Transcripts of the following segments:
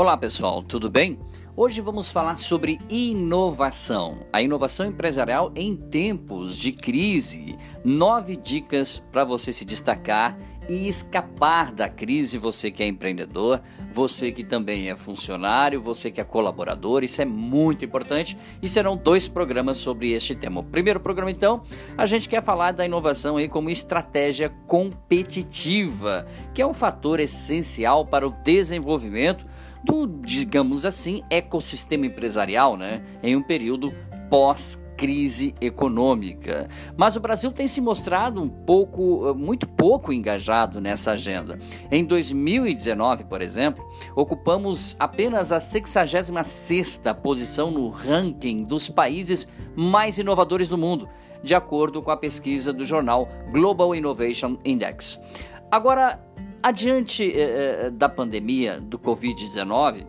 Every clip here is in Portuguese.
Olá pessoal, tudo bem? Hoje vamos falar sobre inovação, a inovação empresarial em tempos de crise. Nove dicas para você se destacar e escapar da crise. Você que é empreendedor, você que também é funcionário, você que é colaborador, isso é muito importante e serão dois programas sobre este tema. O primeiro programa, então, a gente quer falar da inovação aí como estratégia competitiva, que é um fator essencial para o desenvolvimento do, digamos assim, ecossistema empresarial, né, em um período pós crise econômica. Mas o Brasil tem se mostrado um pouco, muito pouco engajado nessa agenda. Em 2019, por exemplo, ocupamos apenas a 66ª posição no ranking dos países mais inovadores do mundo, de acordo com a pesquisa do jornal Global Innovation Index. Agora, Adiante eh, eh, da pandemia do Covid-19,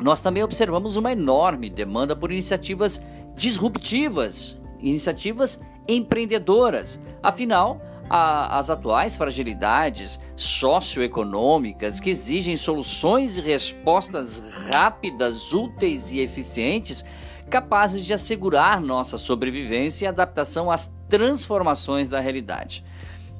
nós também observamos uma enorme demanda por iniciativas disruptivas, iniciativas empreendedoras. Afinal, a, as atuais fragilidades socioeconômicas que exigem soluções e respostas rápidas, úteis e eficientes, capazes de assegurar nossa sobrevivência e adaptação às transformações da realidade.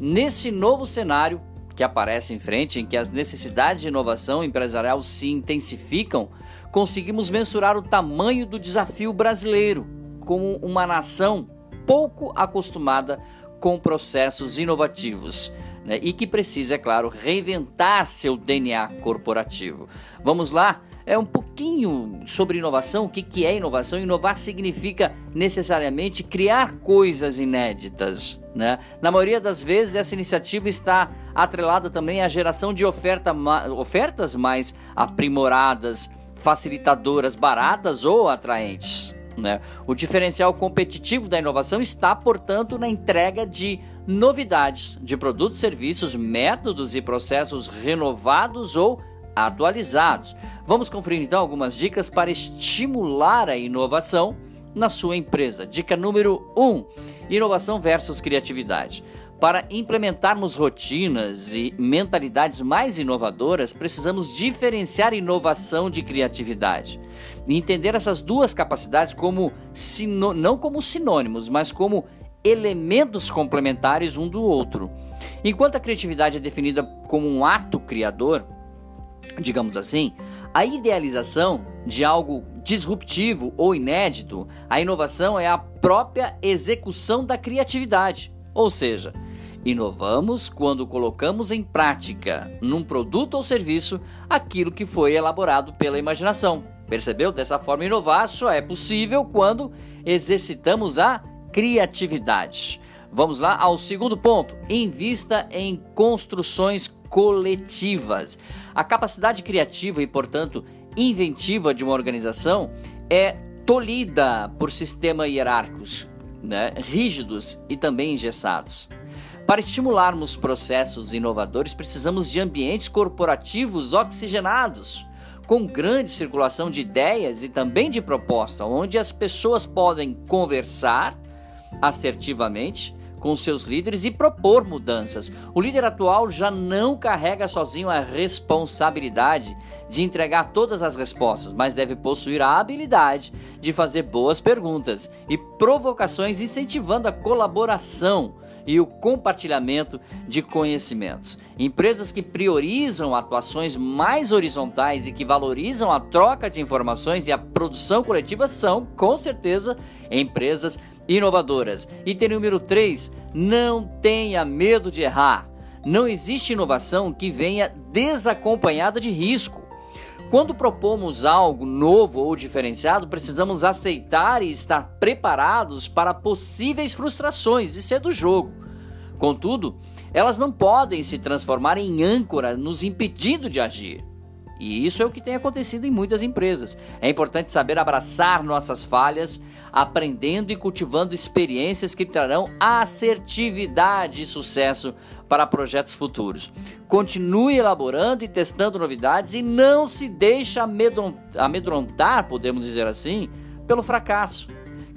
Nesse novo cenário, que aparece em frente, em que as necessidades de inovação empresarial se intensificam, conseguimos mensurar o tamanho do desafio brasileiro como uma nação pouco acostumada com processos inovativos. Né, e que precisa, é claro, reinventar seu DNA corporativo. Vamos lá? É um pouquinho sobre inovação. O que, que é inovação? Inovar significa necessariamente criar coisas inéditas. Né? Na maioria das vezes, essa iniciativa está atrelada também à geração de oferta, ofertas mais aprimoradas, facilitadoras, baratas ou atraentes. Né? O diferencial competitivo da inovação está, portanto, na entrega de novidades de produtos, serviços, métodos e processos renovados ou atualizados. Vamos conferir então algumas dicas para estimular a inovação na sua empresa. Dica número 1: um, inovação versus criatividade. Para implementarmos rotinas e mentalidades mais inovadoras, precisamos diferenciar inovação de criatividade. E entender essas duas capacidades como não como sinônimos, mas como elementos complementares um do outro. Enquanto a criatividade é definida como um ato criador, digamos assim, a idealização de algo disruptivo ou inédito, a inovação é a própria execução da criatividade. Ou seja, inovamos quando colocamos em prática, num produto ou serviço, aquilo que foi elaborado pela imaginação. Percebeu? Dessa forma, inovar só é possível quando exercitamos a criatividade. Vamos lá ao segundo ponto: invista em construções coletivas. A capacidade criativa e, portanto, inventiva de uma organização é tolhida por sistemas hierárquicos, né, rígidos e também engessados. Para estimularmos processos inovadores, precisamos de ambientes corporativos oxigenados, com grande circulação de ideias e também de proposta, onde as pessoas podem conversar assertivamente, com seus líderes e propor mudanças. O líder atual já não carrega sozinho a responsabilidade de entregar todas as respostas, mas deve possuir a habilidade de fazer boas perguntas e provocações, incentivando a colaboração e o compartilhamento de conhecimentos. Empresas que priorizam atuações mais horizontais e que valorizam a troca de informações e a produção coletiva são, com certeza, empresas inovadoras. Item número 3: não tenha medo de errar. Não existe inovação que venha desacompanhada de risco. Quando propomos algo novo ou diferenciado, precisamos aceitar e estar preparados para possíveis frustrações, isso é do jogo. Contudo, elas não podem se transformar em âncora nos impedindo de agir. E isso é o que tem acontecido em muitas empresas. É importante saber abraçar nossas falhas, aprendendo e cultivando experiências que trarão assertividade e sucesso para projetos futuros. Continue elaborando e testando novidades e não se deixe amedrontar, podemos dizer assim, pelo fracasso.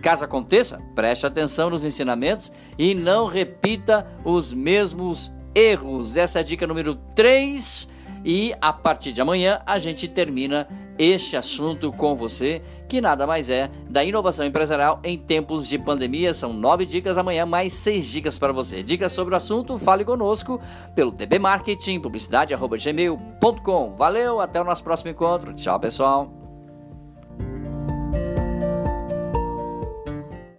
Caso aconteça, preste atenção nos ensinamentos e não repita os mesmos erros. Essa é a dica número 3 E a partir de amanhã a gente termina este assunto com você, que nada mais é da inovação empresarial em tempos de pandemia. São nove dicas amanhã, mais seis dicas para você. Dicas sobre o assunto, fale conosco pelo tbmarketing, publicidade, gmail.com. Valeu, até o nosso próximo encontro. Tchau, pessoal.